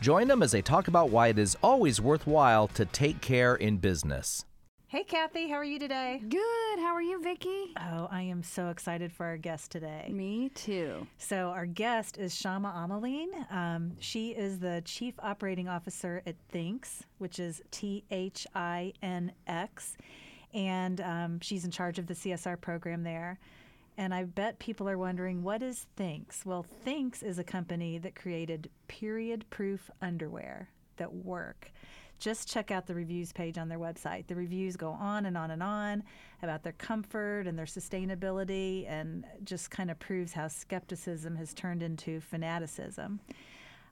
Join them as they talk about why it is always worthwhile to take care in business. Hey, Kathy, how are you today? Good. How are you, Vicki? Oh, I am so excited for our guest today. Me too. So, our guest is Shama Amalean. Um, she is the Chief Operating Officer at Thinx, which is T H I N X, and um, she's in charge of the CSR program there. And I bet people are wondering, what is Thinx? Well, Thinx is a company that created period proof underwear that work. Just check out the reviews page on their website. The reviews go on and on and on about their comfort and their sustainability, and just kind of proves how skepticism has turned into fanaticism.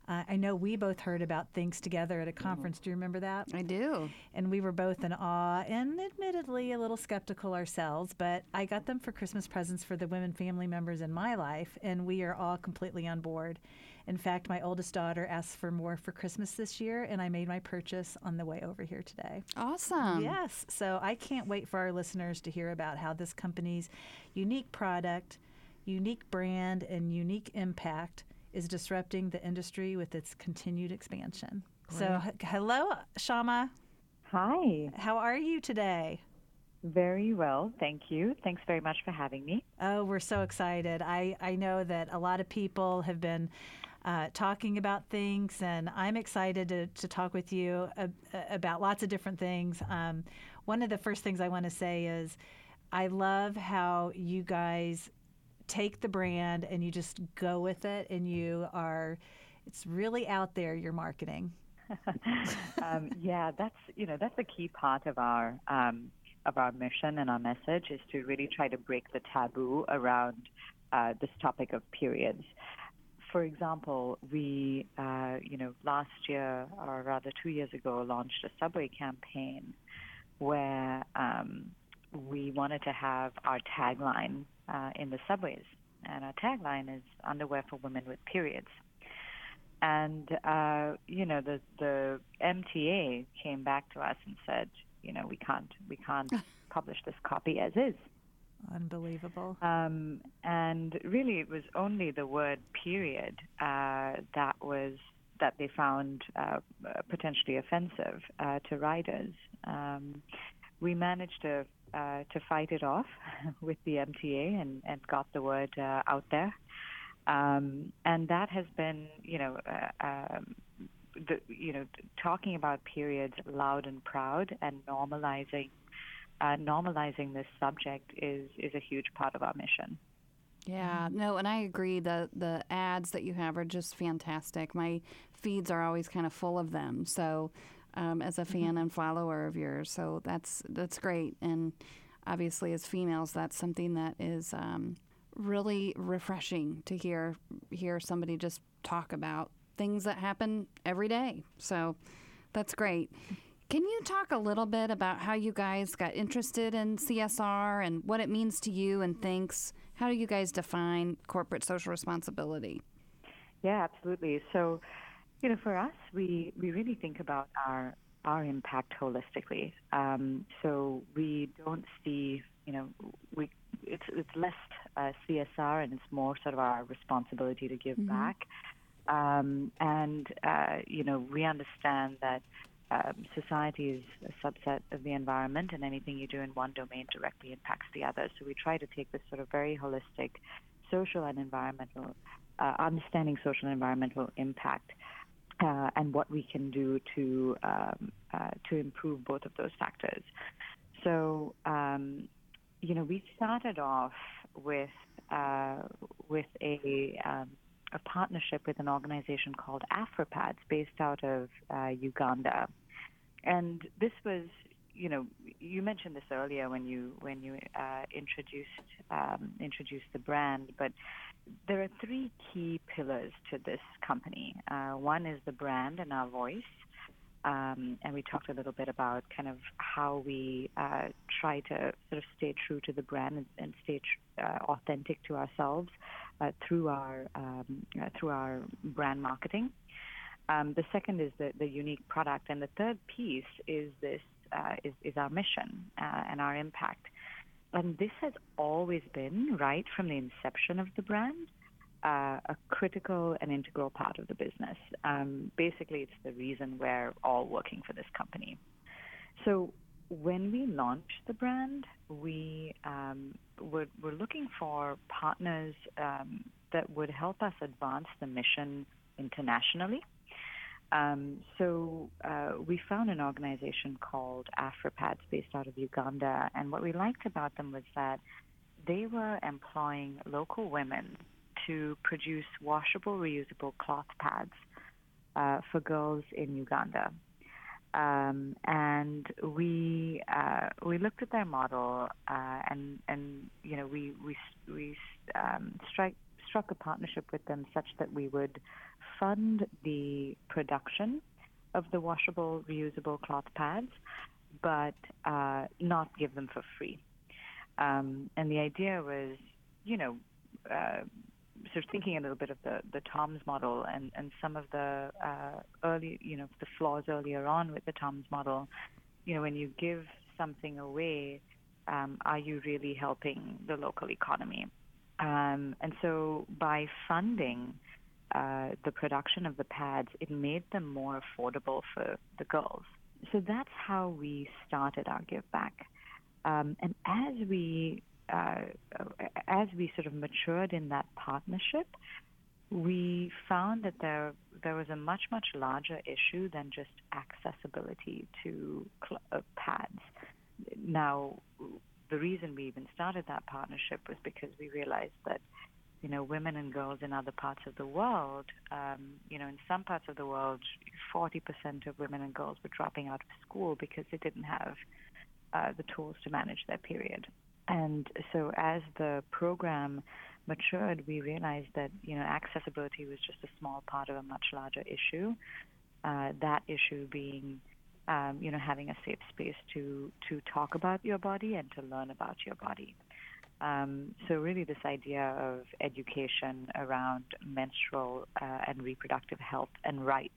Uh, I know we both heard about Thinx together at a conference. Do you remember that? I do. And we were both in awe and admittedly a little skeptical ourselves, but I got them for Christmas presents for the women family members in my life, and we are all completely on board. In fact, my oldest daughter asked for more for Christmas this year, and I made my purchase on the way over here today. Awesome. Yes. So I can't wait for our listeners to hear about how this company's unique product, unique brand, and unique impact is disrupting the industry with its continued expansion. So, h- hello, Shama. Hi. How are you today? Very well, thank you. Thanks very much for having me. Oh, we're so excited. I, I know that a lot of people have been uh, talking about Thinx, and I'm excited to, to talk with you ab- about lots of different things. Um, one of the first things I want to say is I love how you guys take the brand and you just go with it, and you are, it's really out there, your marketing. um, yeah, that's you know that's a key part of our um, of our mission and our message is to really try to break the taboo around uh, this topic of periods. For example, we uh, you know last year or rather two years ago launched a subway campaign where um, we wanted to have our tagline uh, in the subways, and our tagline is underwear for women with periods and uh, you know the the MTA came back to us and said, you know, we can't we can't publish this copy as is. Unbelievable. Um, and really, it was only the word period uh, that was that they found uh, potentially offensive uh, to riders. Um, we managed to uh, to fight it off with the MTA and, and got the word uh, out there. Um, and that has been, you know, uh, um, the, you know, talking about periods loud and proud and normalizing, uh, normalizing this subject is is a huge part of our mission. Yeah, no, and I agree. The the ads that you have are just fantastic. My feeds are always kind of full of them. So, um, as a fan and follower of yours, so that's that's great. And obviously, as females, that's something that is um, really refreshing to hear hear somebody just talk about things that happen every day. So, that's great. Can you talk a little bit about how you guys got interested in CSR and what it means to you and Thinx? How do you guys define corporate social responsibility? Yeah, absolutely. So, you know, for us, we, we really think about our our impact holistically. Um, so we don't see, you know, we it's it's less uh, CSR and it's more sort of our responsibility to give back. Um, and uh, you know, we understand that um, society is a subset of the environment, and anything you do in one domain directly impacts the other. So we try to take this sort of very holistic social and environmental, uh, understanding social and environmental impact, uh, and what we can do to um, uh, to improve both of those factors. So um, you know, we started off with uh, with a um, a partnership with an organization called AfriPads, based out of uh, Uganda, and this was, you know, you mentioned this earlier when you when you uh, introduced um, introduced the brand, but there are three key pillars to this company. Uh, one is the brand and our voice. Um, and we talked a little bit about kind of how we uh, try to sort of stay true to the brand and, and stay tr- uh, authentic to ourselves uh, through our um, uh, through our brand marketing. Um, the second is the, the unique product, and the third piece is this uh, is, is our mission and our impact. And this has always been right from the inception of the brand uh, a critical and integral part of the business. Um, basically, it's the reason we're all working for this company. So when we launched the brand, we um, were, were looking for partners um, that would help us advance the mission internationally. Um, so uh, we found an organization called AfriPads based out of Uganda, and what we liked about them was that they were employing local women to produce washable, reusable cloth pads uh, for girls in Uganda. Um, and we uh, we looked at their model, uh, and and you know we we we um, strike, struck a partnership with them such that we would fund the production of the washable, reusable cloth pads, but uh, not give them for free. Um, and the idea was, you know, uh, sort of thinking a little bit of the, the TOMS model and, and some of the uh, early, you know, the flaws earlier on with the TOMS model. You know, when you give something away, um, are you really helping the local economy? Um, and so by funding uh, the production of the pads, it made them more affordable for the girls. So that's how we started our give back. Um, and as we uh, as we sort of matured in that partnership, we found that there there was a much much larger issue than just accessibility to cl- uh, pads. Now, the reason we even started that partnership was because we realized that you know women and girls in other parts of the world, um, you know, in some parts of the world, 40% of women and girls were dropping out of school because they didn't have uh, the tools to manage their period. And so as the program matured, we realized that you know accessibility was just a small part of a much larger issue. Uh, that issue being, um, you know, having a safe space to to talk about your body and to learn about your body. Um, so really, this idea of education around menstrual uh, and reproductive health and rights.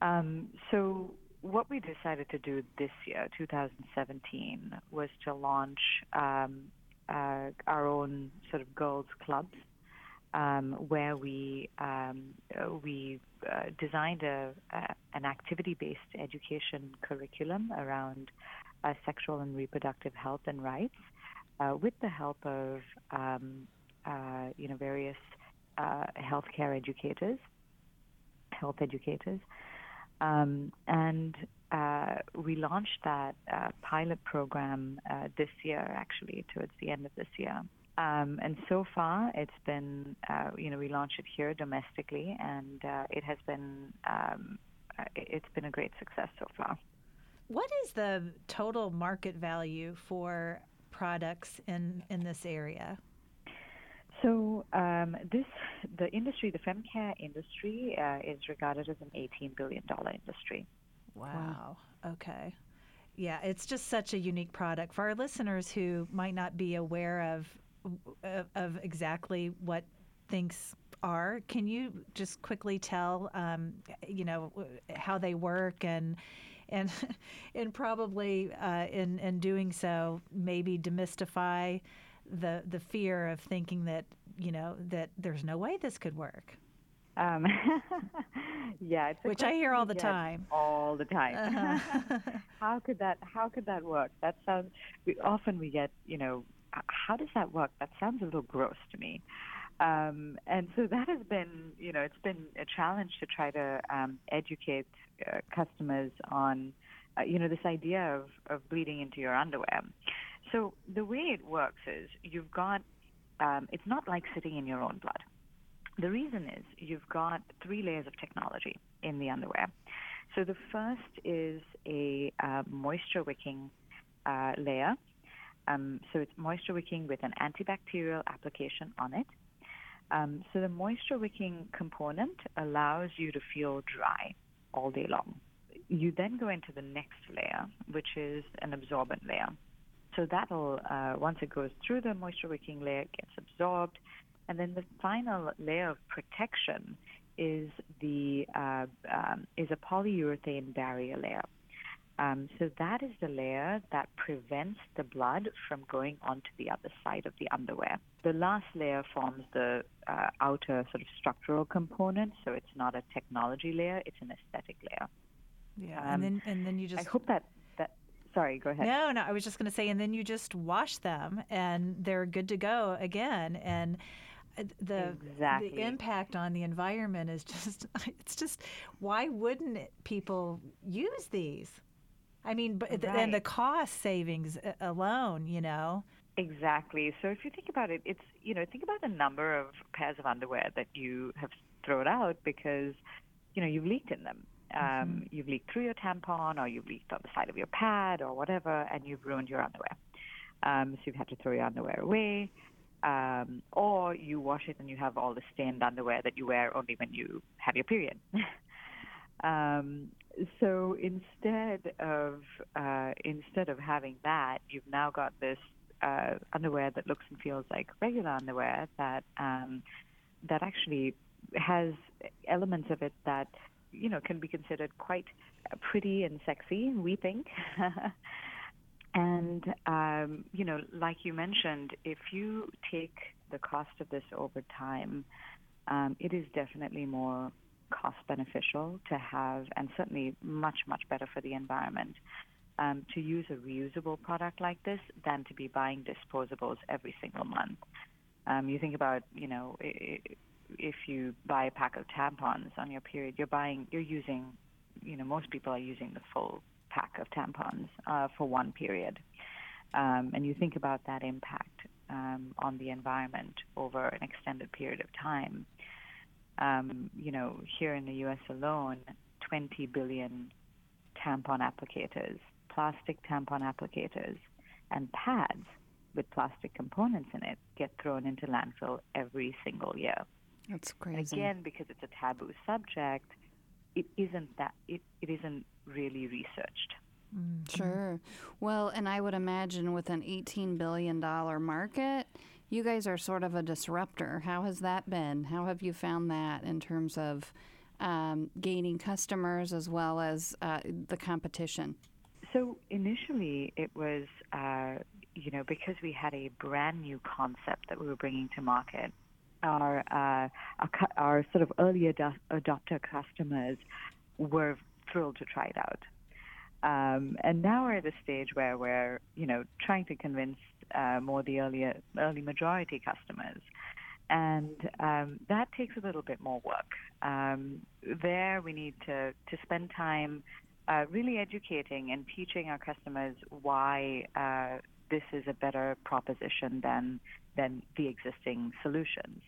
Um, so what we decided to do this year, 2017, was to launch um, uh, our own sort of girls clubs, um, where we um, we uh, designed a, an activity-based education curriculum around uh, sexual and reproductive health and rights, uh, with the help of um, uh, you know various uh, healthcare educators, health educators. Um, and uh, we launched that uh, pilot program uh, this year, actually, towards the end of this year. Um, and so far, it's been, you know, we launched it here domestically, and it has been, um, it's been a great success so far. What is the total market value for products in in this area? So um, this, the industry, the femcare industry, uh, is regarded as an $18 billion industry. Wow. wow. Okay. Yeah, it's just such a unique product for our listeners who might not be aware of of, of exactly what Thinx are. Can you just quickly tell, um, you know, how they work and and and probably uh, in in doing so, maybe demystify the the fear of thinking that you know that there's no way this could work. Um, yeah, which I hear all the time. All the time. Uh-huh. how could that? How could that work? That sounds. We, often we get, you know, how does that work? That sounds a little gross to me. Um, and so that has been, you know, it's been a challenge to try to um, educate uh, customers on, uh, you know, this idea of, of bleeding into your underwear. So the way it works is you've got, um, it's not like sitting in your own blood. The reason is you've got three layers of technology in the underwear. So the first is a uh, moisture wicking uh, layer. Um, so it's moisture wicking with an antibacterial application on it. Um, so the moisture wicking component allows you to feel dry all day long. You then go into the next layer, which is an absorbent layer. So that'll, uh, once it goes through the moisture wicking layer, it gets absorbed. And then the final layer of protection is the uh, um, is a polyurethane barrier layer. Um, so that is the layer that prevents the blood from going onto the other side of the underwear. The last layer forms the uh, outer sort of structural component, so it's not a technology layer; it's an aesthetic layer. Yeah, um, and then and then you just. I hope that that. Sorry, go ahead. No, no, I was just going to say, and then you just wash them, and they're good to go again, and uh, the exactly. the impact on the environment is just it's just why wouldn't people use these I mean, but right. and the cost savings uh, alone, you know. Exactly. So if you think about it, it's you know think about the number of pairs of underwear that you have thrown out because you know you've leaked in them. Um, mm-hmm. You've leaked through your tampon, or you've leaked on the side of your pad, or whatever, and you've ruined your underwear. Um, so you've had to throw your underwear away, um, or you wash it and you have all the stained underwear that you wear only when you have your period. Um, so instead of uh, instead of having that, you've now got this uh, underwear that looks and feels like regular underwear that um, that actually has elements of it that you know can be considered quite pretty and sexy. We think. and um, you know, like you mentioned, if you take the cost of this over time, um, it is definitely more cost beneficial to have, and certainly much, much better for the environment, um, to use a reusable product like this than to be buying disposables every single month. Um, you think about, you know, if you buy a pack of tampons on your period, you're buying, you're using, you know, most people are using the full pack of tampons uh, for one period. Um, and you think about that impact um, on the environment over an extended period of time um, you know, here in the U.S. alone, 20 billion tampon applicators, plastic tampon applicators, and pads with plastic components in it get thrown into landfill every single year. That's crazy. Again, because it's a taboo subject, it isn't that it, it isn't really researched. Mm-hmm. Sure. Well, and I would imagine with an $18 billion market, you guys are sort of a disruptor. How has that been? How have you found that in terms of um, gaining customers as well as uh, the competition? So initially, it was uh, you know because we had a brand new concept that we were bringing to market. Our uh, our, our, sort of early ad- adopter customers were thrilled to try it out. Um, and now we're at a stage where we're, you know, trying to convince uh, more the earlier, early majority customers. And um, that takes a little bit more work. Um, there, we need to, to spend time uh, really educating and teaching our customers why uh, this is a better proposition than, than the existing solutions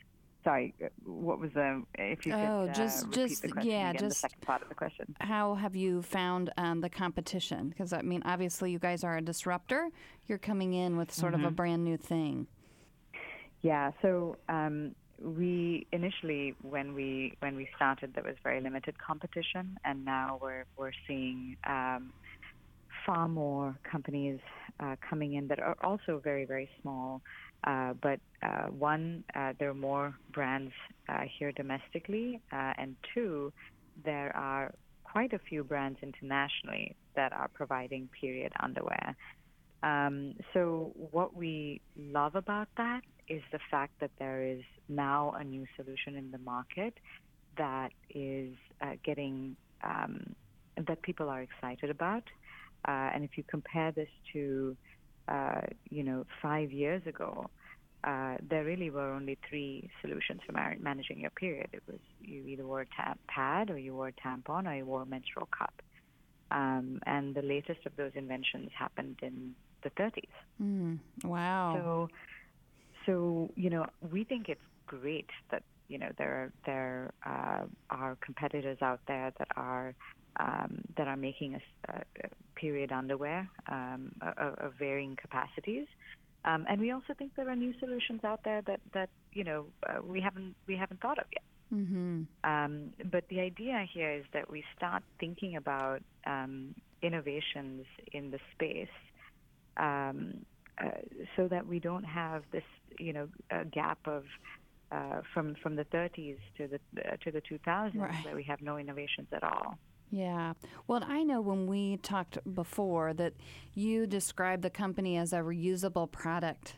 sorry, what was the if you oh, could uh, just just yeah, again, just the second part of the question. How have you found um, the competition? Because I mean, obviously, you guys are a disruptor. You're coming in with sort mm-hmm. of a mm-hmm. brand new thing. Yeah. So. Um, we initially when we when we started there was very limited competition and now we're we're seeing um, far more companies uh, coming in that are also very very small uh, but uh, one, uh, there are more brands uh, here domestically, uh, and two, there are quite a few brands internationally that are providing period underwear. Um, so, what we love about that is the fact that there is now a new solution in the market that is getting um, that people are excited about. and if you compare this to uh, you know, five years ago, uh, there really were only three solutions for mar- managing your period. It was you either wore a ta- pad, or you wore a tampon, or you wore a menstrual cup. Um, and the latest of those inventions happened in the 30s. Mm, wow. So, so you know, we think it's great that you know there are there uh, are competitors out there that are um, that are making a, a period underwear um, of, of, varying capacities. Um, and we also think there are new solutions out there that, that you know uh, we haven't we haven't thought of yet. Mm-hmm. Um, but the idea here is that we start thinking about um, innovations in the space um, uh, so that we don't have this, you know, gap of uh, from from the 30s to the uh, to the 2000s right. where we have no innovations at all. Yeah. Well, I know when we talked before that you described the company as a reusable product.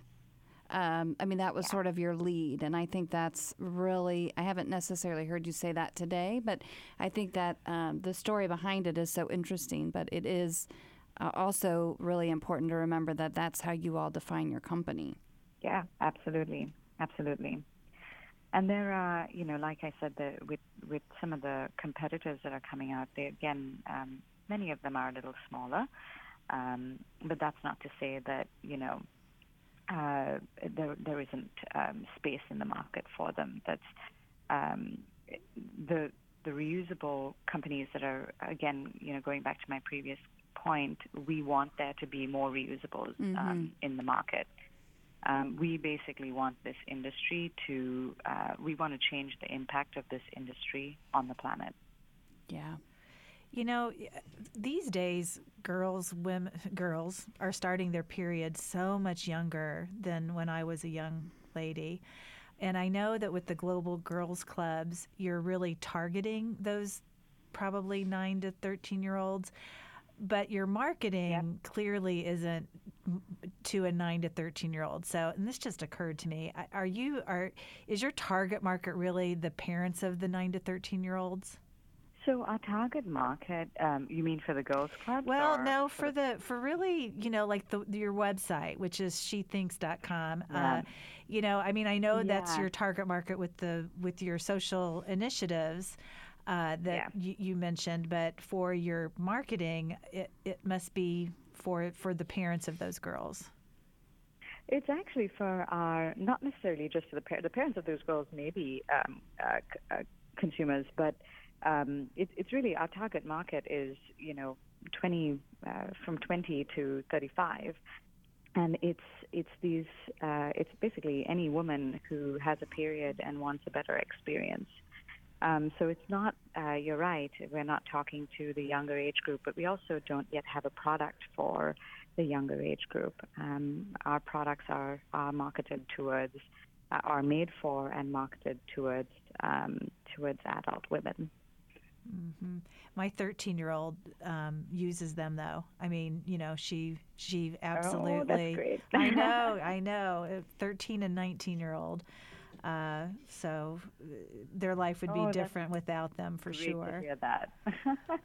Um, I mean, that was yeah. sort of your lead. And I think that's really, I haven't necessarily heard you say that today, but I think that um, the story behind it is so interesting. But it is uh, also really important to remember that that's how you all define your company. Yeah, absolutely. Absolutely. And there are, you know, like I said, the, with with some of the competitors that are coming out, they again, um, many of them are a little smaller, um, but that's not to say that you know uh, there there isn't um, space in the market for them. That's um, the the reusable companies that are again, you know, going back to my previous point, we want there to be more reusables um, mm-hmm. in the market. Um, we basically want this industry to, uh, we want to change the impact of this industry on the planet. Yeah. You know, these days, girls, women, girls are starting their period so much younger than when I was a young lady. And I know that with the global girls clubs, you're really targeting those probably 9 to 13 year olds but your marketing yep. clearly isn't to a 9 to 13 year old so and this just occurred to me are you are is your target market really the parents of the 9 to 13 year olds so our target market, um, you mean for the girls club? Well, no, for, for the for really, you know, like the, your website, which is shethinx.com. Uh, yeah. Uh, you know, I mean, I know yeah. that's your target market with the with your social initiatives uh, that yeah. y- you mentioned, but for your marketing, it, it must be for for the parents of those girls. It's actually for our not necessarily just for the the parents of those girls, maybe um, uh, c- uh, consumers, but um, it, it's really our target market is you know 20 uh, from 20 to 35 and it's it's these uh, it's basically any woman who has a period and wants a better experience um, so it's not, uh, you're right, we're not talking to the younger age group, but we also don't yet have a product for the younger age group. Um, our products are, are marketed towards, uh, are made for and marketed towards, um, towards adult women. Mm-hmm. My 13 year old um, uses them though. I mean, you know, she she absolutely. Oh, that's great. I know, I know. 13 and 19 year old. Uh, so uh, their life would be oh, different without them for sure. To hear that.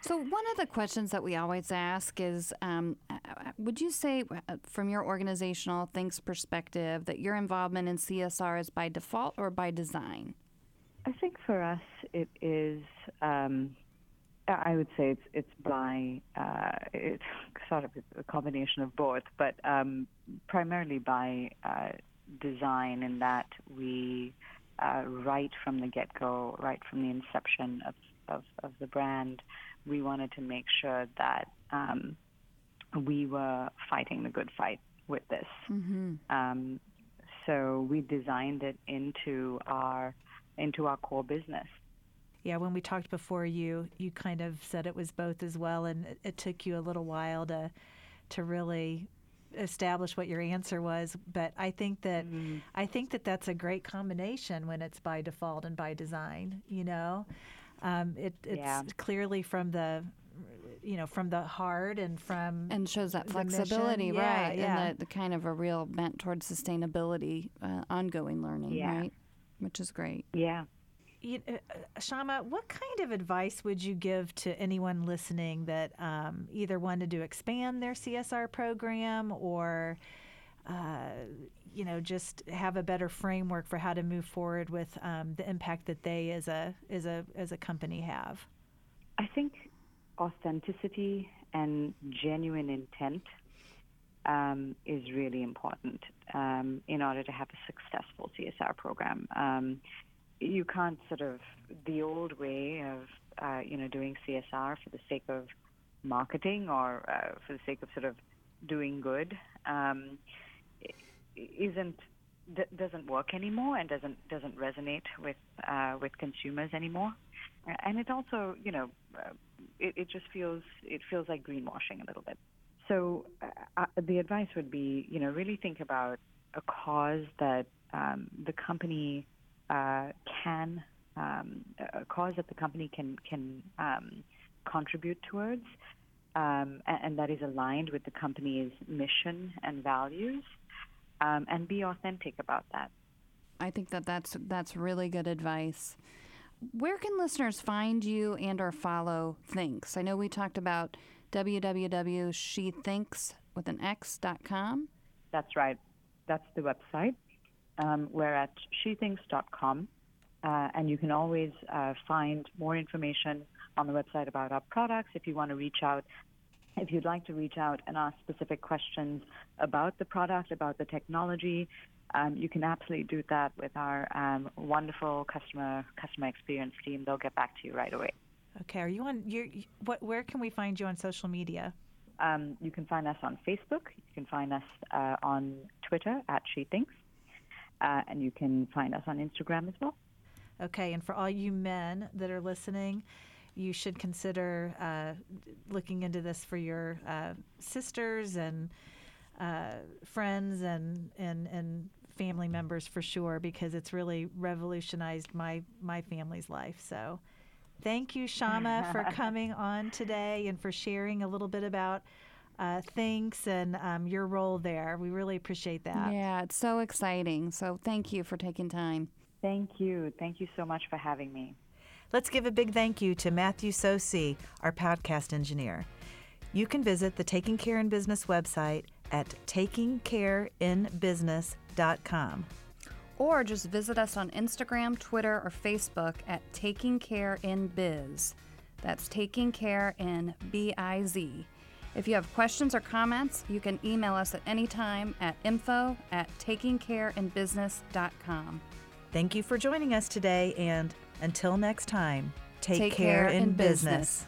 so one of the questions that we always ask is, um, uh, would you say, uh, from your organizational Thinx perspective, that your involvement in CSR is by default or by design? I think for us it is. Um, I would say it's it's by uh, it's sort of a combination of both, but um, primarily by uh, design in that we, uh, right from the get go, right from the inception of, of, of, the brand, we wanted to make sure that um, we were fighting the good fight with this. Mm-hmm. Um, so we designed it into our into our core business. Yeah, when we talked before, you you kind of said it was both as well, and it, it took you a little while to to really establish what your answer was, but I think that mm-hmm. I think that that's a great combination when it's by default and by design. You know, um, it, it's yeah. clearly from the you know from the heart and from and shows that flexibility yeah, right yeah. and the, the, kind of a real bent towards sustainability uh, ongoing learning yeah. right which is great yeah you, uh, Shama, what kind of advice would you give to anyone listening that um, either wanted to expand their CSR program or, uh, you know, just have a better framework for how to move forward with um, the impact that they as a as a as a company have? I think authenticity and genuine intent um, is really important um, in order to have a successful CSR program. Um, you can't sort of the old way of uh, you know doing CSR for the sake of marketing or uh, for the sake of sort of doing good um, isn't doesn't work anymore and doesn't doesn't resonate with uh, with consumers anymore. And it also, you know, uh, it, it just feels it feels like greenwashing a little bit. So uh, uh, the advice would be, you know, really think about a cause that um, the company uh, can um, a cause that the company can can um, contribute towards, um, and, and, that is aligned with the company's mission and values, um, and be authentic about that. I think that that's that's really good advice. Where can listeners find you and or follow Thinx? I know we talked about www.shethinx with an x.com. That's right. That's the website. Um, we're at shethinx.com, uh, and you can always uh, find more information on the website about our products if you want to reach out. If you'd like to reach out and ask specific questions about the product, about the technology, um, you can absolutely do that with our um, wonderful customer customer experience team. They'll get back to you right away. Okay. Are you on? Your, what? Where can we find you on social media? Um, you can find us on Facebook. You can find us uh, on Twitter at SheThinx, uh, and you can find us on Instagram as well. Okay. And for all you men that are listening, you should consider uh, looking into this for your uh, sisters and uh, friends and and and family members for sure because it's really revolutionized my my family's life. So thank you, Shama, for coming on today and for sharing a little bit about uh, Thinx and um, your role there. We really appreciate that. Yeah, it's so exciting. So thank you for taking time. Thank you. Thank you so much for having me. Let's give a big thank you to Matthew Sosi, our podcast engineer. You can visit the Taking Care in Business website at takingcareinbusiness.com. Or just visit us on Instagram, Twitter, or Facebook at Taking Care in Biz. That's Taking Care in B I Z. If you have questions or comments, you can email us at any time at info at takingcareinbusiness.com. Thank you for joining us today, and until next time, take, take care, care, in, in business. business.